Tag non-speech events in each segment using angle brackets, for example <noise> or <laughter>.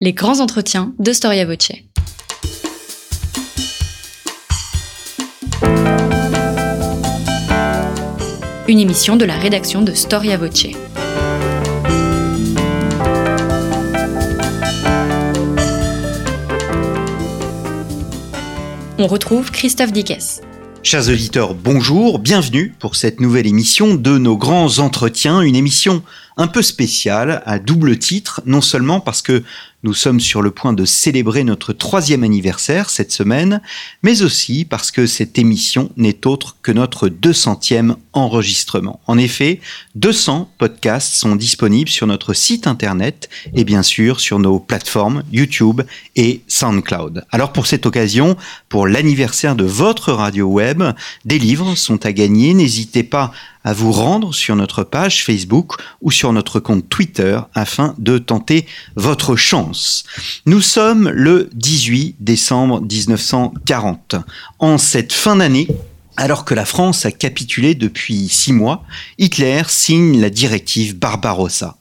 Les grands entretiens de Storia Voce. Une émission de la rédaction de Storia Voce. On retrouve Christophe Dickès. Chers auditeurs, bonjour, bienvenue pour cette nouvelle émission de nos grands entretiens, une émission un peu spéciale à double titre, non seulement parce que nous sommes sur le point de célébrer notre troisième anniversaire cette semaine, mais aussi parce que cette émission n'est autre que notre 200e enregistrement. En effet, 200 podcasts sont disponibles sur notre site internet et bien sûr sur nos plateformes YouTube et SoundCloud. Alors pour cette occasion, pour l'anniversaire de votre radio web, des livres sont à gagner. N'hésitez pas à vous rendre sur notre page Facebook ou sur notre compte Twitter afin de tenter votre chance. Nous sommes le 18 décembre 1940. En cette fin d'année, alors que la France a capitulé depuis six mois, Hitler signe la directive Barbarossa.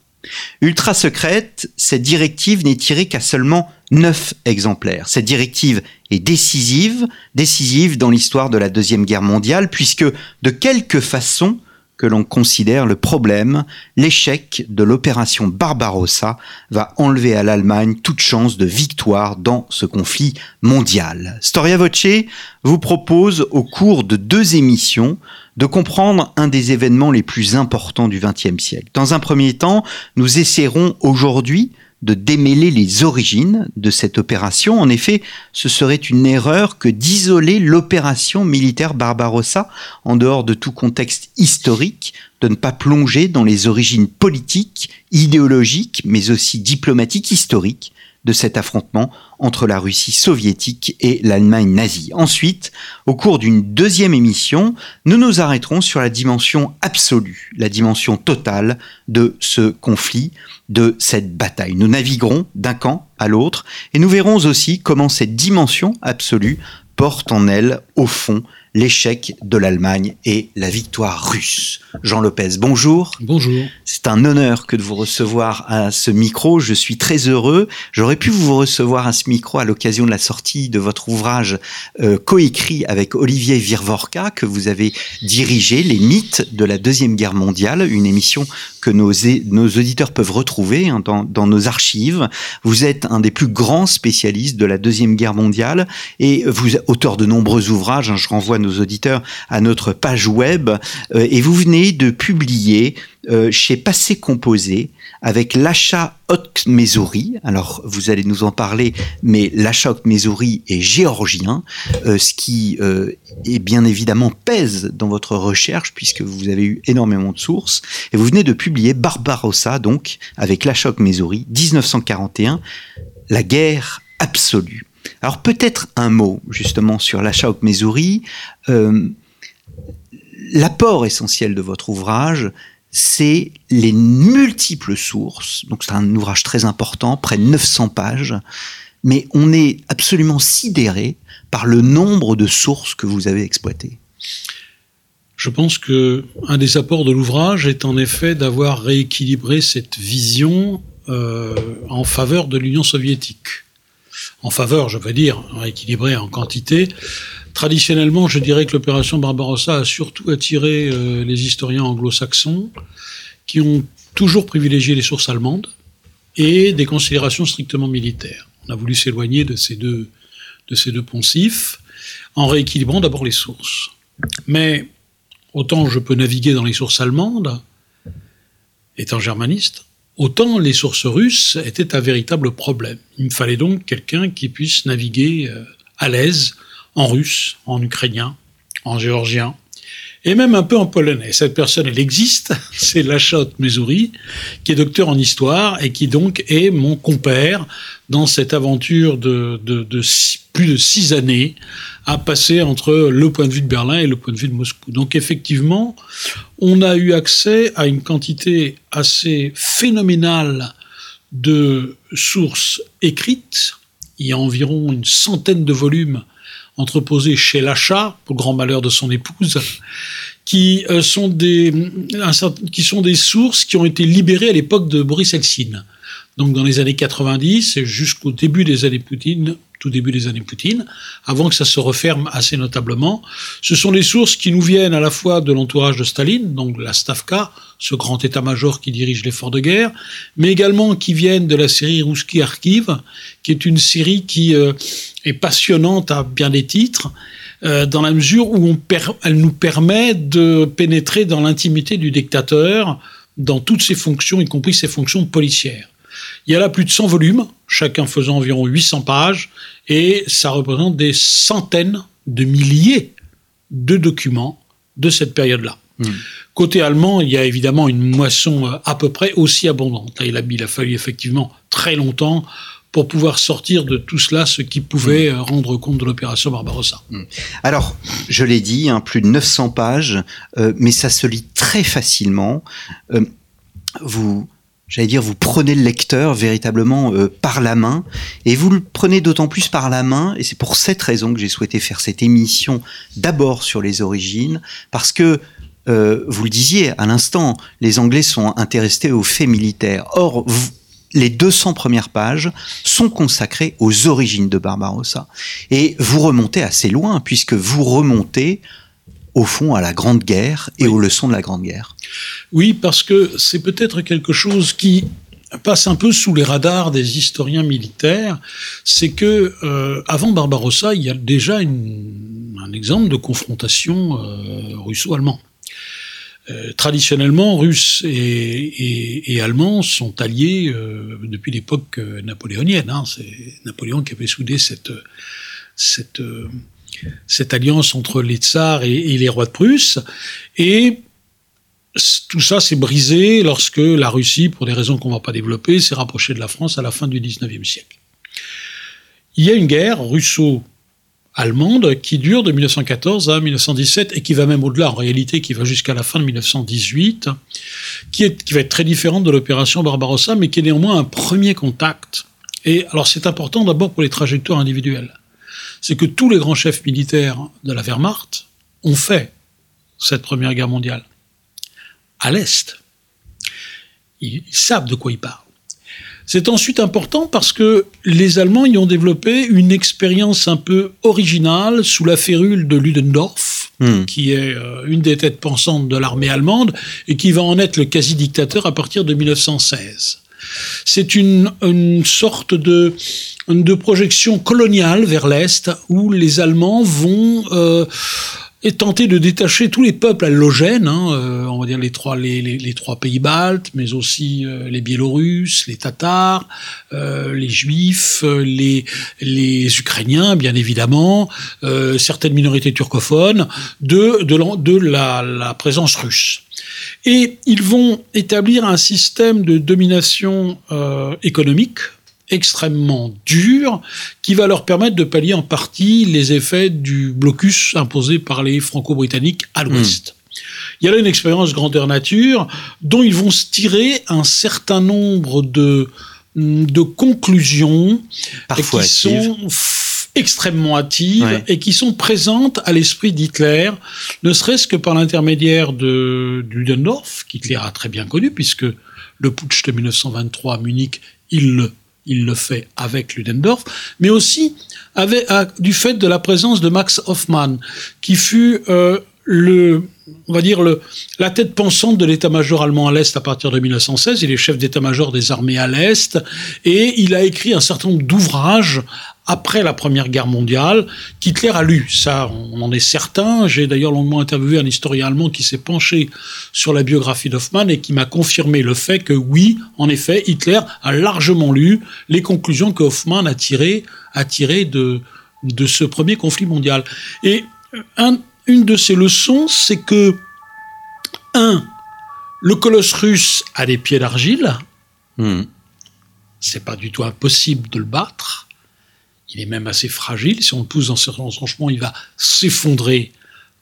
Ultra secrète, cette directive n'est tirée qu'à seulement neuf exemplaires. Cette directive est décisive, décisive dans l'histoire de la Deuxième Guerre mondiale, puisque de quelque façon que l'on considère le problème, l'échec de l'opération Barbarossa va enlever à l'Allemagne toute chance de victoire dans ce conflit mondial. Storia Voce vous propose au cours de deux émissions de comprendre un des événements les plus importants du XXe siècle. Dans un premier temps, nous essaierons aujourd'hui de démêler les origines de cette opération. En effet, ce serait une erreur que d'isoler l'opération militaire Barbarossa en dehors de tout contexte historique, de ne pas plonger dans les origines politiques, idéologiques, mais aussi diplomatiques, historiques de cet affrontement entre la Russie soviétique et l'Allemagne nazie. Ensuite, au cours d'une deuxième émission, nous nous arrêterons sur la dimension absolue, la dimension totale de ce conflit, de cette bataille. Nous naviguerons d'un camp à l'autre et nous verrons aussi comment cette dimension absolue porte en elle, au fond, l'échec de l'Allemagne et la victoire russe. Jean Lopez, bonjour. Bonjour. C'est un honneur que de vous recevoir à ce micro. Je suis très heureux. J'aurais pu vous recevoir à ce micro à l'occasion de la sortie de votre ouvrage euh, coécrit avec Olivier Virvorka que vous avez dirigé, Les mythes de la Deuxième Guerre mondiale, une émission que nos, nos auditeurs peuvent retrouver hein, dans, dans nos archives. Vous êtes un des plus grands spécialistes de la Deuxième Guerre mondiale et vous auteur de nombreux ouvrages. Hein, je renvoie nos auditeurs à notre page web euh, et vous venez de publier euh, chez Passé Composé avec l'achat Haute Mesourie. Alors vous allez nous en parler, mais l'achat Haute Mesourie est géorgien, euh, ce qui est bien évidemment pèse dans votre recherche puisque vous avez eu énormément de sources. Et vous venez de publier Barbarossa, donc avec l'achat Haute Mesourie, 1941, la guerre absolue. Alors peut-être un mot justement sur l'achat au Missouri. Euh, L'apport essentiel de votre ouvrage, c'est les multiples sources. Donc c'est un ouvrage très important, près de 900 pages, mais on est absolument sidéré par le nombre de sources que vous avez exploitées. Je pense que un des apports de l'ouvrage est en effet d'avoir rééquilibré cette vision euh, en faveur de l'Union soviétique en faveur, je veux dire, équilibré en quantité. Traditionnellement, je dirais que l'opération Barbarossa a surtout attiré euh, les historiens anglo-saxons qui ont toujours privilégié les sources allemandes et des considérations strictement militaires. On a voulu s'éloigner de ces deux poncifs en rééquilibrant d'abord les sources. Mais autant je peux naviguer dans les sources allemandes, étant germaniste, Autant les sources russes étaient un véritable problème. Il me fallait donc quelqu'un qui puisse naviguer euh, à l'aise en russe, en ukrainien, en géorgien, et même un peu en polonais. Cette personne, elle existe, <laughs> c'est Lachot Mesouri, qui est docteur en histoire et qui donc est mon compère dans cette aventure de plus de six années à passer entre le point de vue de Berlin et le point de vue de Moscou. Donc effectivement, on a eu accès à une quantité assez phénoménale de sources écrites. Il y a environ une centaine de volumes entreposés chez l'achat, pour grand malheur de son épouse, qui euh, sont des, qui sont des sources qui ont été libérées à l'époque de Boris Eltsine. donc dans les années 90 et jusqu'au début des années Poutine, tout début des années Poutine, avant que ça se referme assez notablement. Ce sont les sources qui nous viennent à la fois de l'entourage de Staline, donc la Stavka, ce grand état-major qui dirige l'effort de guerre, mais également qui viennent de la série Rouski Archive, qui est une série qui euh, est passionnante à bien des titres, euh, dans la mesure où elle nous permet de pénétrer dans l'intimité du dictateur, dans toutes ses fonctions, y compris ses fonctions policières. Il y a là plus de 100 volumes, chacun faisant environ 800 pages, et ça représente des centaines de milliers de documents de cette période-là. Hmm. Côté allemand, il y a évidemment une moisson euh, à peu près aussi abondante. il, a, il a fallu effectivement très longtemps pour pouvoir sortir de tout cela ce qui pouvait hmm. euh, rendre compte de l'opération Barbarossa. Hmm. Alors, je l'ai dit, hein, plus de 900 pages, euh, mais ça se lit très facilement. vous j'allais dire, vous prenez le lecteur véritablement euh, par la main, et vous le prenez d'autant plus par la main, et c'est pour cette raison que j'ai souhaité faire cette émission d'abord sur les origines, parce que, euh, vous le disiez à l'instant, les Anglais sont intéressés aux faits militaires. Or, les 200 premières pages sont consacrées aux origines de Barbarossa. Et vous remontez assez loin, puisque vous remontez au fond à la Grande Guerre et aux leçons de la Grande Guerre. Oui, parce que c'est peut-être quelque chose qui passe un peu sous les radars des historiens militaires, c'est que euh, avant Barbarossa, il y a déjà un exemple de confrontation euh, russo-allemand. Euh, traditionnellement, Russes et, Allemands sont alliés depuis l'époque napoléonienne. Hein. C'est Napoléon qui avait soudé cette, cette cette alliance entre les tsars et, les rois de Prusse. Et tout ça s'est brisé lorsque la Russie, pour des raisons qu'on ne va pas développer, s'est rapprochée de la France à la fin du XIXe siècle. Il y a une guerre russo-allemande qui dure de 1914 à 1917 et qui va même au-delà, en réalité, qui va jusqu'à la fin de 1918, qui, qui va être très différente de l'opération Barbarossa, mais qui est néanmoins un premier contact. Et alors c'est important d'abord pour les trajectoires individuelles c'est que tous les grands chefs militaires de la Wehrmacht ont fait cette Première Guerre mondiale à l'Est. Ils, savent de quoi ils parlent. C'est ensuite important parce que les Allemands y ont développé une expérience un peu originale sous la férule de Ludendorff, hmm. qui est euh, une des têtes pensantes de l'armée allemande et qui va en être le quasi-dictateur à partir de 1916. C'est une, sorte de projection coloniale vers l'Est, où les Allemands vont euh, tenter de détacher tous les peuples allogènes, hein, euh, on va dire les trois, pays baltes, mais aussi euh, les Biélorusses, les Tatars, euh, les Juifs, les, Ukrainiens, bien évidemment, certaines minorités turcophones, de, la présence russe. Et ils vont établir un système de domination économique extrêmement dur qui va leur permettre de pallier en partie les effets du blocus imposé par les Franco-Britanniques à l'ouest. Hmm. Il y a là une expérience grandeur nature dont ils vont se tirer un certain nombre de, de conclusions Parfois qui sont extrêmement hâtives et qui sont présentes à l'esprit d'Hitler, ne serait-ce que par l'intermédiaire de Ludendorff, qu'Hitler a très bien connu, puisque le putsch de 1923 à Munich, il le il le fait avec Ludendorff, mais aussi avec, du fait de la présence de Max Hoffmann, qui fut euh, le, on va dire le, la tête pensante de l'état-major allemand à l'Est à partir de 1916. Il est chef d'état-major des armées à l'Est et il a écrit un certain nombre d'ouvrages après la Première Guerre mondiale, qu'Hitler a lu. Ça, on en est certain. J'ai d'ailleurs longuement interviewé un historien allemand qui s'est penché sur la biographie d'Hoffmann et qui m'a confirmé le fait que oui, en effet, Hitler a largement lu les conclusions que Hoffmann a tirées, a tirées de, de ce premier conflit mondial. Et une de ces leçons, c'est que, un, le colosse russe a des pieds d'argile. Hmm. C'est pas du tout impossible de le battre. Il est même assez fragile. Si on le pousse dans certains retranchements, il va s'effondrer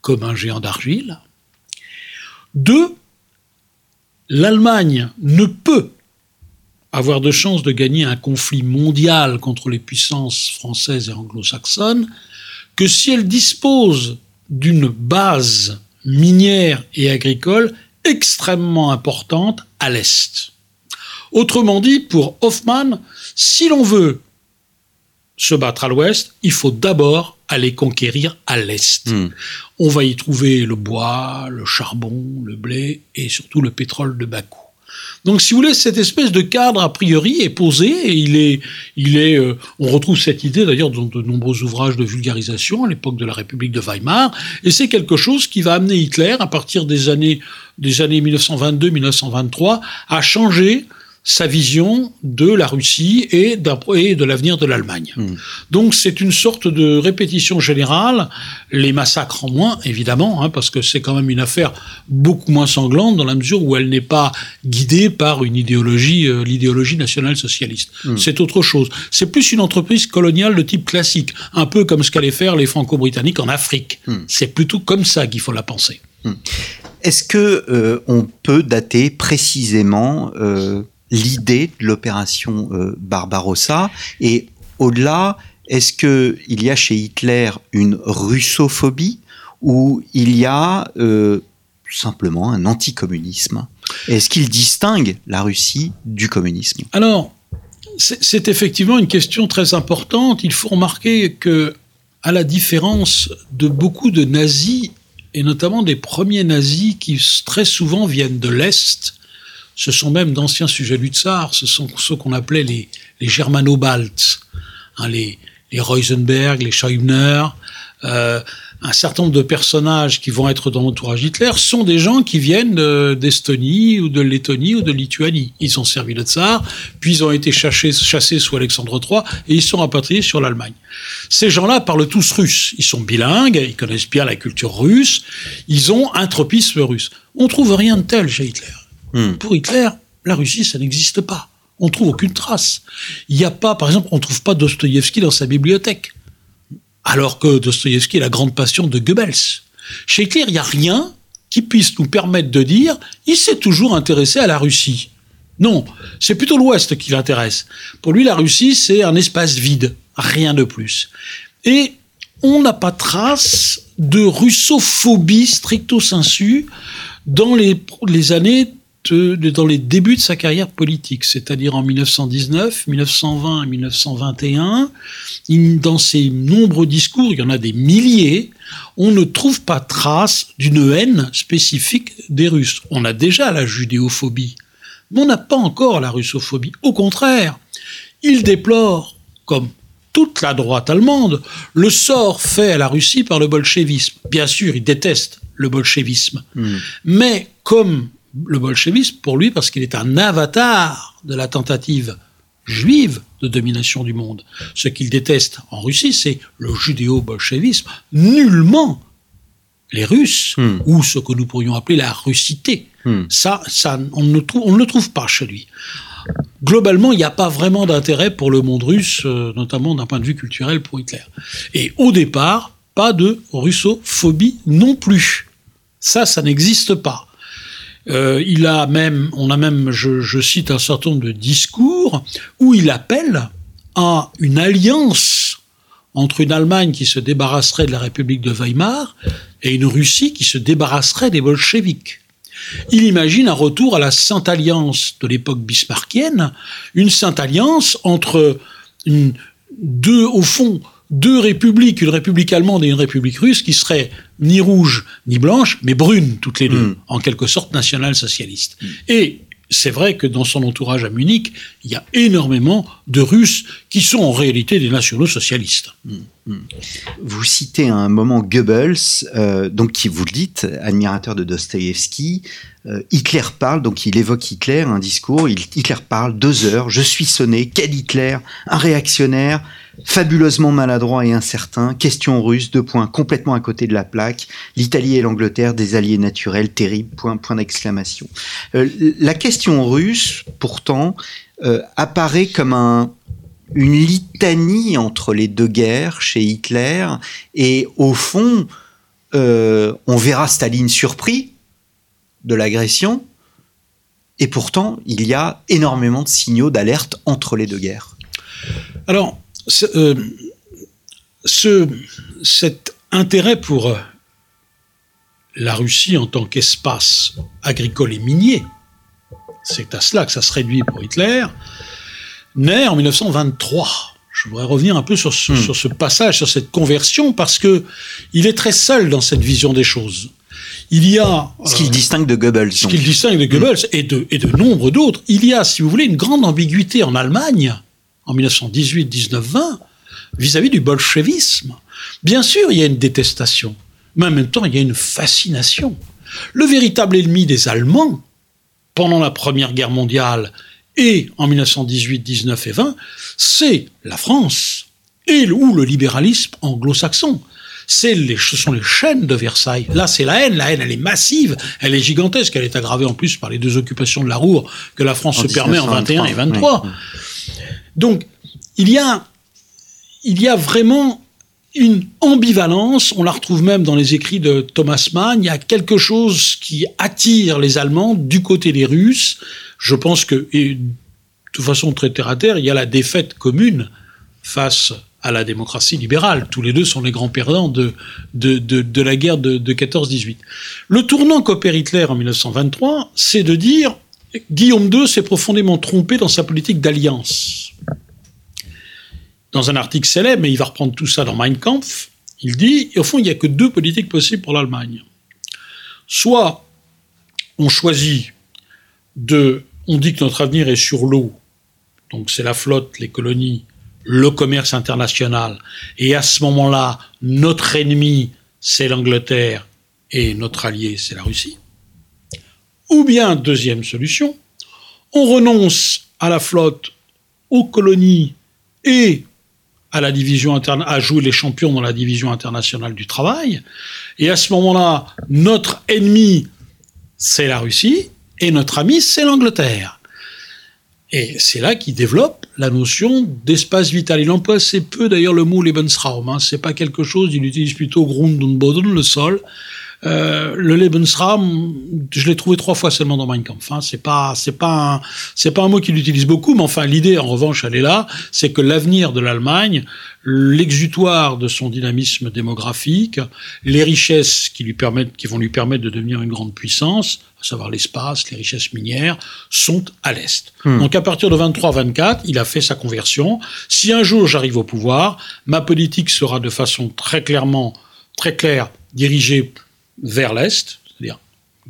comme un géant d'argile. Deux, l'Allemagne ne peut avoir de chance de gagner un conflit mondial contre les puissances françaises et anglo-saxonnes que si elle dispose d'une base minière et agricole extrêmement importante à l'Est. Autrement dit, pour Hoffman, si l'on veut se battre à l'ouest, il faut d'abord aller conquérir à l'est. Hmm. On va y trouver le bois, le charbon, le blé et surtout le pétrole de coût. Donc, si vous voulez, cette espèce de cadre a priori est posé et il est, il est. euh, on retrouve cette idée d'ailleurs dans de nombreux ouvrages de vulgarisation à l'époque de la République de Weimar, et c'est quelque chose qui va amener Hitler à partir des années des années 1922-1923 à changer sa vision de la Russie et, de l'avenir de l'Allemagne. Donc c'est une sorte de répétition générale, les massacres en moins évidemment, hein, parce que c'est quand même une affaire beaucoup moins sanglante dans la mesure où elle n'est pas guidée par une idéologie, euh, l'idéologie nationale-socialiste. C'est autre chose. C'est plus une entreprise coloniale de type classique, un peu comme ce qu'allaient faire les Franco-Britanniques en Afrique. C'est plutôt comme ça qu'il faut la penser. Est-ce que euh, on peut dater précisément euh, l'idée de l'opération euh, Barbarossa. Et au-delà, est-ce que il y a chez Hitler une russophobie ou il y a euh, simplement un anticommunisme? Est-ce qu'il distingue la Russie du communisme? Alors, c'est effectivement une question très importante. Il faut remarquer que, à la différence de beaucoup de nazis, et notamment des premiers nazis qui très souvent viennent de l'Est, ce sont même d'anciens sujets du tsar, ce sont ceux qu'on appelait les, les germano-baltes, hein, les, les Reusenberg, les Scheubner, euh, un certain nombre de personnages qui vont être dans l'entourage Hitler sont des gens qui viennent d'Estonie ou de Lettonie ou de Lituanie. Ils ont servi le tsar, puis ils ont été chassés, chassés sous Alexandre III et ils sont rapatriés sur l'Allemagne. Ces gens-là parlent tous russe. Ils sont bilingues, ils connaissent bien la culture russe, ils ont un tropisme russe. On trouve rien de tel chez Hitler. Hmm. Pour Hitler, la Russie, ça n'existe pas. On trouve aucune trace. Il n'y a pas, par exemple, on trouve pas Dostoïevski dans sa bibliothèque. Alors que Dostoïevski est la grande passion de Goebbels. Chez Hitler, il n'y a rien qui puisse nous permettre de dire il s'est toujours intéressé à la Russie. Non, c'est plutôt l'Ouest qui l'intéresse. Pour lui, la Russie, c'est un espace vide, rien de plus. Et on n'a pas trace de russophobie stricto sensu dans les, années dans les débuts de sa carrière politique, c'est-à-dire en 1919, 1920 et 1921, il- dans ses nombreux discours, il y en a des milliers, on ne trouve pas trace d'une haine spécifique des Russes. On a déjà la judéophobie, mais on n'a pas encore la russophobie. Au contraire, il déplore, comme toute la droite allemande, le sort fait à la Russie par le bolchevisme. Bien sûr, il déteste le bolchevisme, mais comme le bolchevisme, pour lui, parce qu'il est un avatar de la tentative juive de domination du monde. Ce qu'il déteste en Russie, c'est le judéo-bolchevisme, nullement les Russes, Hmm. ou ce que nous pourrions appeler la russité. Hmm. Ça, ça on, ne trouve, on ne le trouve pas chez lui. Globalement, il n'y a pas vraiment d'intérêt pour le monde russe, euh, notamment d'un point de vue culturel pour Hitler. Et au départ, pas de russophobie non plus. Ça, ça n'existe pas. Euh, il a même, on a même, je, je cite un certain nombre de discours où il appelle à une alliance entre une Allemagne qui se débarrasserait de la République de Weimar et une Russie qui se débarrasserait des bolcheviks. Il imagine un retour à la Sainte Alliance de l'époque bismarckienne, une Sainte Alliance entre une- deux, au fond, deux républiques, une république allemande et une république russe, qui seraient ni rouges ni blanches, mais brunes toutes les deux, Mm. en quelque sorte national-socialistes. Et c'est vrai que dans son entourage à Munich, il y a énormément de Russes qui sont en réalité des nationaux socialistes. Vous citez à un moment Goebbels, euh, donc qui vous le dites, admirateur de Dostoïevski. Euh, Hitler parle, donc il évoque Hitler, un discours. il- Hitler parle deux heures. Je suis sonné. Quel Hitler Un réactionnaire, fabuleusement maladroit et incertain. Question russe, deux points, complètement à côté de la plaque. L'Italie et l'Angleterre, des alliés naturels, terribles. Point, point d'exclamation. Euh, la question russe, pourtant, euh, apparaît comme un une litanie entre les deux guerres chez Hitler et au fond, euh, on verra Staline surpris de l'agression et pourtant il y a énormément de signaux d'alerte entre les deux guerres. Alors, ce, euh, ce- cet intérêt pour euh, la Russie en tant qu'espace agricole et minier c'est à cela que ça se réduit pour Hitler, naît en 1923. Je voudrais revenir un peu sur ce, Hmm. sur ce passage, sur cette conversion, parce que il est très seul dans cette vision des choses. Il y a Ce qui le euh, distingue de Goebbels. ce qu'il distingue de Goebbels et, de, et de nombre d'autres, il y a, si vous voulez, une grande ambiguïté en Allemagne, en 1918, 19, 20, vis-à-vis du bolchevisme. Bien sûr, il y a une détestation, mais en même temps, il y a une fascination. Le véritable ennemi des Allemands, pendant la Première Guerre mondiale et en 1918, 19 et 20, c'est la France et ou le libéralisme anglo-saxon. Ce sont les chaînes de Versailles. Là, c'est la haine. La haine, elle est massive, elle est gigantesque. Elle est aggravée en plus par les deux occupations de la Roure que la France se permet en 21 et 23. oui. Donc, il y a, il y a vraiment une ambivalence. On la retrouve même dans les écrits de Thomas Mann. Il y a quelque chose qui attire les Allemands du côté des Russes. Je pense que, et de façon très terre à terre, il y a la défaite commune face à la démocratie libérale. Tous les deux sont les grands perdants de, de, de, la guerre de, de 14-18. Le tournant qu'opère Hitler en 1923, c'est de dire Guillaume II s'est profondément trompé dans sa politique d'alliance. Dans un article célèbre, mais il va reprendre tout ça dans Mein Kampf, il dit, au fond, il n'y a que deux politiques possibles pour l'Allemagne. Soit on choisit de, on dit que notre avenir est sur l'eau, donc c'est la flotte, les colonies, le commerce international, et à ce moment-là, notre ennemi, c'est l'Angleterre, et notre allié, c'est la Russie. Ou bien, deuxième solution, on renonce à la flotte, aux colonies et à la division à jouer les champions dans la division internationale du travail. Et à ce moment-là, notre ennemi, c'est la Russie, et notre ami, c'est l'Angleterre. Et c'est là qu'il développe la notion d'espace vital. Il emploie assez peu d'ailleurs le mot Lebensraum. Hein. C'est pas quelque chose, il utilise plutôt Grund und Boden, le sol. Euh, le Lebensraum, je l'ai trouvé trois fois seulement dans Mein Kampf. Hein. C'est pas, c'est pas, un, c'est pas un mot qu'il utilise beaucoup, mais enfin l'idée, en revanche, elle est là, c'est que l'avenir de l'Allemagne, l'exutoire de son dynamisme démographique, les richesses qui lui permettent, qui vont lui permettre de devenir une grande puissance, à savoir l'espace, les richesses minières, sont à l'est. Hmm. Donc à partir de 23-24, il a fait sa conversion. Si un jour j'arrive au pouvoir, ma politique sera de façon très clairement, très claire, dirigée vers l'Est, c'est-à-dire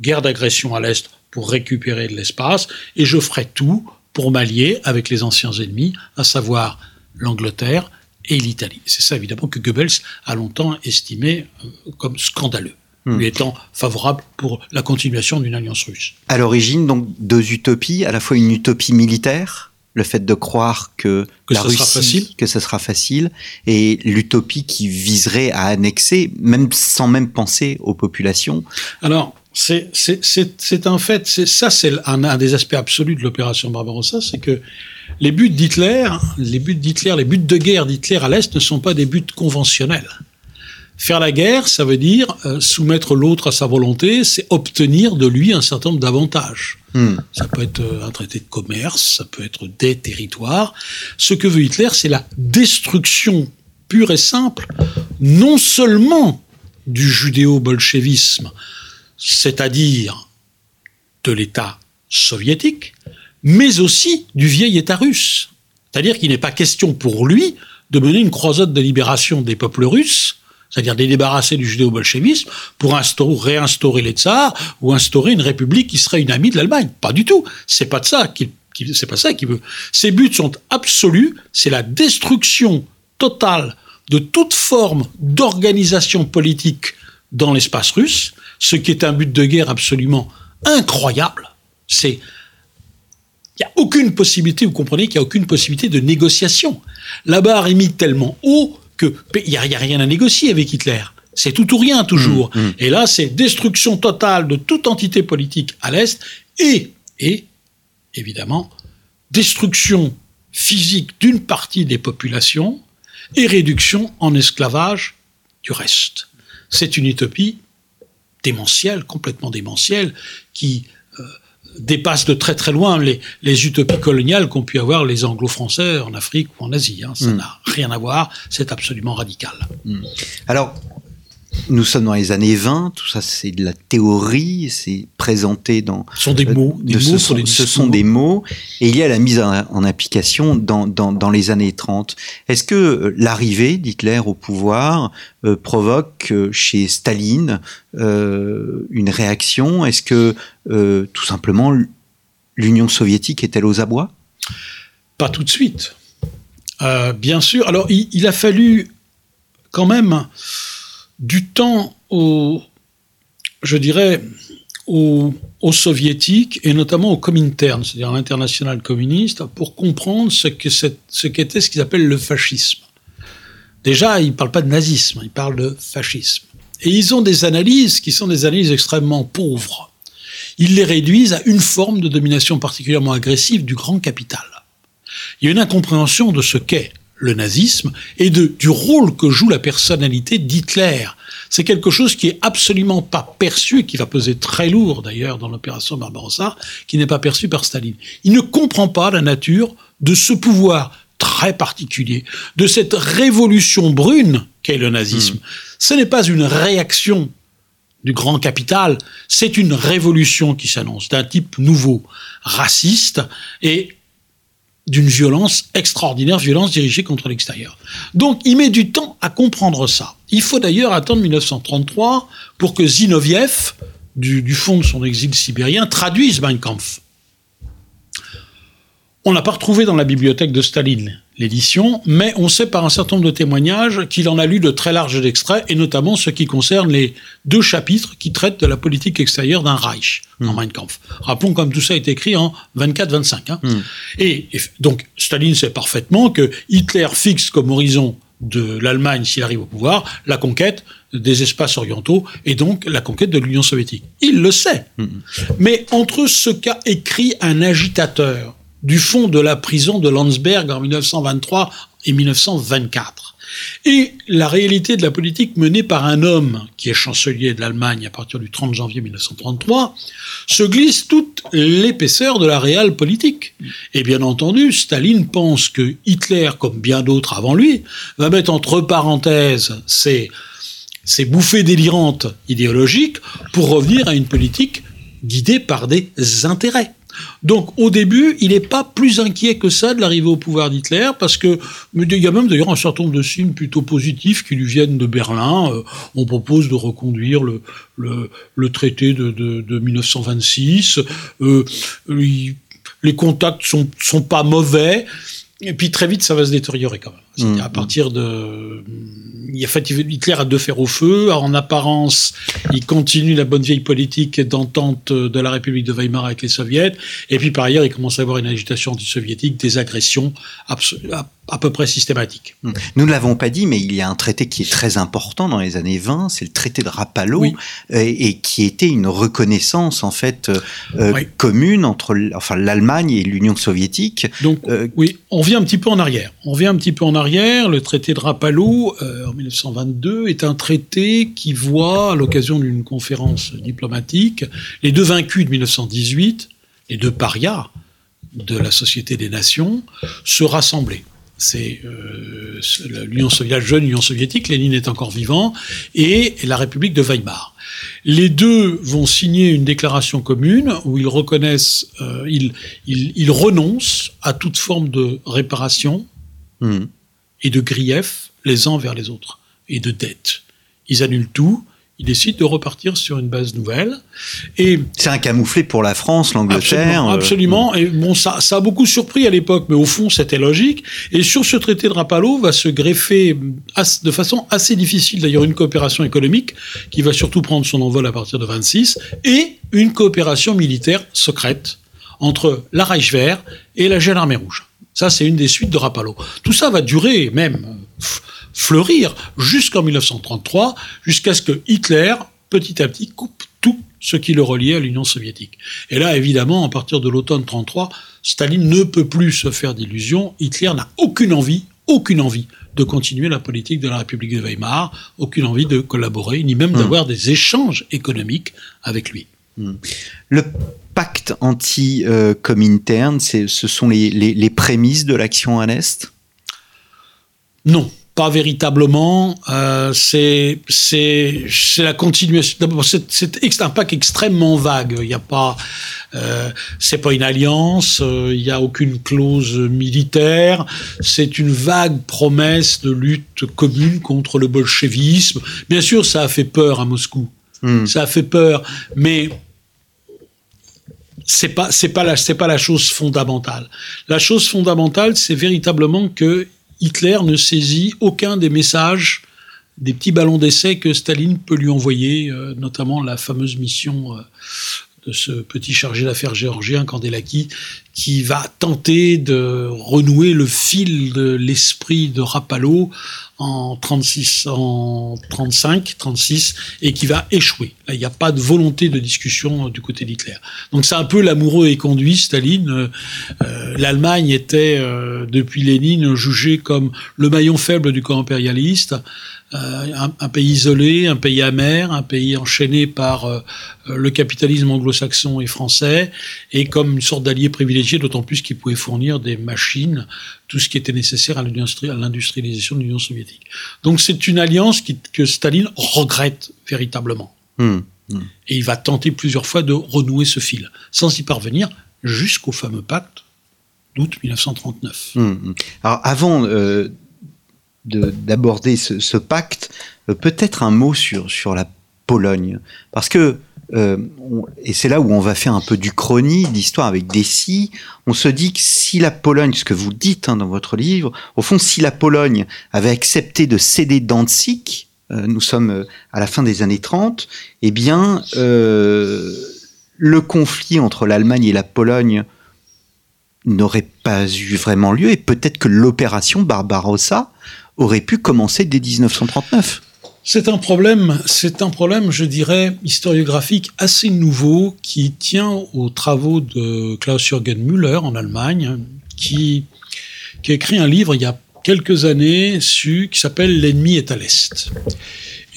guerre d'agression à l'Est pour récupérer de l'espace, et je ferai tout pour m'allier avec les anciens ennemis, à savoir l'Angleterre et l'Italie. C'est ça évidemment que Goebbels a longtemps estimé euh, comme scandaleux, Hmm. lui étant favorable pour la continuation d'une alliance russe. À l'origine, donc, deux utopies, à la fois une utopie militaire, le fait de croire que, Que la Russie, facile. que ce sera facile, et l'utopie qui viserait à annexer, même sans même penser aux populations. Alors, c'est- c'est c'est- c'est un fait, c'est ça c'est un, un des aspects absolus de l'opération Barbarossa, c'est que les buts d'Hitler, les buts d'Hitler, les buts de guerre d'Hitler à l'Est ne sont pas des buts conventionnels. Faire la guerre, ça veut dire euh, soumettre l'autre à sa volonté, c'est obtenir de lui un certain nombre d'avantages. Hmm. Ça peut être euh, un traité de commerce, ça peut être des territoires. Ce que veut Hitler, c'est la destruction pure et simple, non seulement du judéo-bolchevisme, c'est-à-dire de l'État soviétique, mais aussi du vieil État russe. C'est-à-dire qu'il n'est pas question pour lui de mener une croisade de libération des peuples russes, c'est-à-dire les débarrasser du judéo-bolchevisme pour instaurer, réinstaurer les tsars ou instaurer une république qui serait une amie de l'Allemagne. Pas du tout. C'est pas ça qu'il, pas ça qu'il veut. Ses buts sont absolus. C'est la destruction totale de toute forme d'organisation politique dans l'espace russe, ce qui est un but de guerre absolument incroyable. C'est il n'y a aucune possibilité, vous comprenez qu'il n'y a aucune possibilité de négociation. La barre est mise tellement haut que il n'y a, il y a rien à négocier avec Hitler. C'est tout ou rien toujours. Mmh, mmh. Et là, c'est destruction totale de toute entité politique à l'Est et, et, évidemment, destruction physique d'une partie des populations et réduction en esclavage du reste. C'est une utopie démentielle, complètement démentielle, qui dépasse de très très loin les, les utopies coloniales qu'ont pu avoir les anglo-français en Afrique ou en Asie. hein. Ça Mm. n'a rien à voir, c'est absolument radical. Alors, nous sommes dans les années 20, tout ça c'est de la théorie, c'est présenté dans... Ce sont des mots, des de- mots ce, sont, ce sont des mots, et il y a la mise en, en application dans, dans, dans les années 30. Est-ce que euh, l'arrivée d'Hitler au pouvoir euh, provoque euh, chez Staline euh, une réaction? Est-ce que euh, tout simplement l'Union soviétique est-elle aux abois? Pas tout de suite. Euh, bien sûr. Alors, il, il a fallu quand même du temps au, je dirais, aux, aux soviétiques et notamment au Comintern, c'est-à-dire l'international communiste, pour comprendre ce c'est- ce qu'était ce qu'ils appellent le fascisme. Déjà, ils ne parlent pas de nazisme, ils parlent de fascisme. Et ils ont des analyses qui sont des analyses extrêmement pauvres. Ils les réduisent à une forme de domination particulièrement agressive du grand capital il y a une incompréhension de ce qu'est le nazisme et de, du rôle que joue la personnalité d'Hitler. C'est quelque chose qui est absolument pas perçu, et qui va peser très lourd d'ailleurs dans l'opération Barbarossa, qui n'est pas perçu par Staline. Il ne comprend pas la nature de ce pouvoir très particulier, de cette révolution brune qu'est le nazisme. Ce n'est pas une réaction du grand capital, c'est une révolution qui s'annonce d'un type nouveau, raciste et d'une violence extraordinaire, violence dirigée contre l'extérieur. Donc il met du temps à comprendre ça. Il faut d'ailleurs attendre 1933 pour que Zinoviev, du, fond de son exil sibérien, traduise Mein Kampf. On n'a pas retrouvé dans la bibliothèque de Staline l'édition, mais on sait par un certain nombre de témoignages qu'il en a lu de très larges extraits, et notamment ce qui concerne les deux chapitres qui traitent de la politique extérieure d'un Reich en Mein Kampf. Rappelons comme tout ça est écrit en 24-25. Hein. Et, et donc Staline sait parfaitement que Hitler fixe comme horizon de l'Allemagne, s'il arrive au pouvoir, la conquête des espaces orientaux et donc la conquête de l'Union soviétique. Il le sait. Mais entre ce qu'a écrit un agitateur du fond de la prison de Landsberg en 1923 et 1924. Et la réalité de la politique menée par un homme qui est chancelier de l'Allemagne à partir du 30 janvier 1933 se glisse toute l'épaisseur de la réelle politique. Et bien entendu, Staline pense que Hitler, comme bien d'autres avant lui, va mettre entre parenthèses ces bouffées délirantes idéologiques pour revenir à une politique guidée par des intérêts. Donc au début, il n'est pas plus inquiet que ça de l'arrivée au pouvoir d'Hitler, parce que il y a même d'ailleurs un certain nombre de signes plutôt positifs qui lui viennent de Berlin. Euh, on propose de reconduire le, traité de, de, de 1926. Euh, les contacts sont, sont pas mauvais. Et puis très vite, ça va se détériorer quand même. C'est-à-dire à partir de, a fait Hitler a deux fers au feu. En apparence, il continue la bonne vieille politique d'entente de la République de Weimar avec les Soviets. Et puis par ailleurs, il commence à avoir une agitation anti-soviétique, des agressions à, à peu près systématiques. Hmm. Nous ne l'avons pas dit, mais il y a un traité qui est très important dans les années 20, c'est le traité de Rapallo, Oui. euh, et qui était une reconnaissance en fait euh, euh, Oui. commune entre enfin l'Allemagne et l'Union soviétique. Donc, Euh, oui, on vient un petit peu en arrière. On vient un petit peu en arrière. Le traité de Rapallo, euh, en 1922, est un traité qui voit, à l'occasion d'une conférence diplomatique, les deux vaincus de 1918, les deux parias de la Société des Nations, se rassembler. C'est euh, l'Union soviétique, jeune Union soviétique, Lénine est encore vivant, et la République de Weimar. Les deux vont signer une déclaration commune où ils reconnaissent, euh, ils, renoncent à toute forme de réparation Hmm. Et de grief les uns vers les autres, et de dette. Ils annulent tout, ils décident de repartir sur une base nouvelle, et C'est un camouflet pour la France, l'Angleterre. Absolument, euh, absolument. Et bon, ça, ça a beaucoup surpris à l'époque, mais au fond, c'était logique. Et sur ce traité de Rapallo va se greffer as- de façon assez difficile, d'ailleurs, une coopération économique qui va surtout prendre son envol à partir de 26 et une coopération militaire secrète entre la Reichswehr et la Jeune Armée Rouge. Ça, c'est une des suites de Rapallo. Tout ça va durer, même euh, fleurir, jusqu'en 1933, jusqu'à ce que Hitler, petit à petit, coupe tout ce qui le reliait à l'Union soviétique. Et là, évidemment, à partir de l'automne 33, Staline ne peut plus se faire d'illusions. Hitler n'a aucune envie, aucune envie de continuer la politique de la République de Weimar, aucune envie de collaborer, ni même d'avoir des échanges économiques avec lui. Le pacte anti-Comintern, c'est- ce sont les, les- les prémices de l'action à l'Est? Non. pas véritablement. Euh, c'est la continuation. C'est un pacte extrêmement vague. Il n'y a pas. Euh, c'est pas une alliance. euh, Il n'y a aucune clause militaire. C'est une vague promesse de lutte commune contre le bolchevisme. Bien sûr, ça a fait peur à Moscou. Hmm. Ça a fait peur, mais c'est pas c'est pas la c'est pas la chose fondamentale. La chose fondamentale, c'est véritablement que Hitler ne saisit aucun des messages des petits ballons d'essai que Staline peut lui envoyer, euh, notamment la fameuse mission euh, de ce petit chargé d'affaires géorgien Kandelaki, qui va tenter de renouer le fil de l'esprit de Rapallo en 36, en 35, 36, et qui va échouer. Il n'y a pas de volonté de discussion euh, du côté d'Hitler. Donc c'est un peu l'amoureux et conduit, Staline. Euh, euh, L'Allemagne était, depuis Lénine, jugée comme le maillon faible du camp impérialiste. Euh, un, un, pays isolé, un pays amer, un pays enchaîné par euh, le capitalisme anglo-saxon et français, et comme une sorte d'allié privilégié, d'autant plus qu'il pouvait fournir des machines, tout ce qui était nécessaire à l'industrialisation de l'Union soviétique. Donc c'est une alliance qui, que Staline regrette véritablement. Mmh, mmh. Et il va tenter plusieurs fois de renouer ce fil, sans y parvenir jusqu'au fameux pacte d'août 1939. Mmh. Alors avant... Euh d'aborder ce, pacte, euh, peut-être un mot sur, sur la Pologne. Parce que, euh, et c'est là où on va faire un peu du chrony, d'histoire avec Dessy, on se dit que si la Pologne, ce que vous dites hein, dans votre livre, au fond, si la Pologne avait accepté de céder Danzig, euh, nous sommes à la fin des années 30, eh bien, le conflit entre l'Allemagne et la Pologne n'aurait pas eu vraiment lieu, et peut-être que l'opération Barbarossa aurait pu commencer dès 1939. C'est un problème, c'est un problème, je dirais, historiographique assez nouveau qui tient aux travaux de Klaus-Jürgen Müller en Allemagne, qui, qui a écrit un livre il y a quelques années su, qui s'appelle L'ennemi est à l'Est.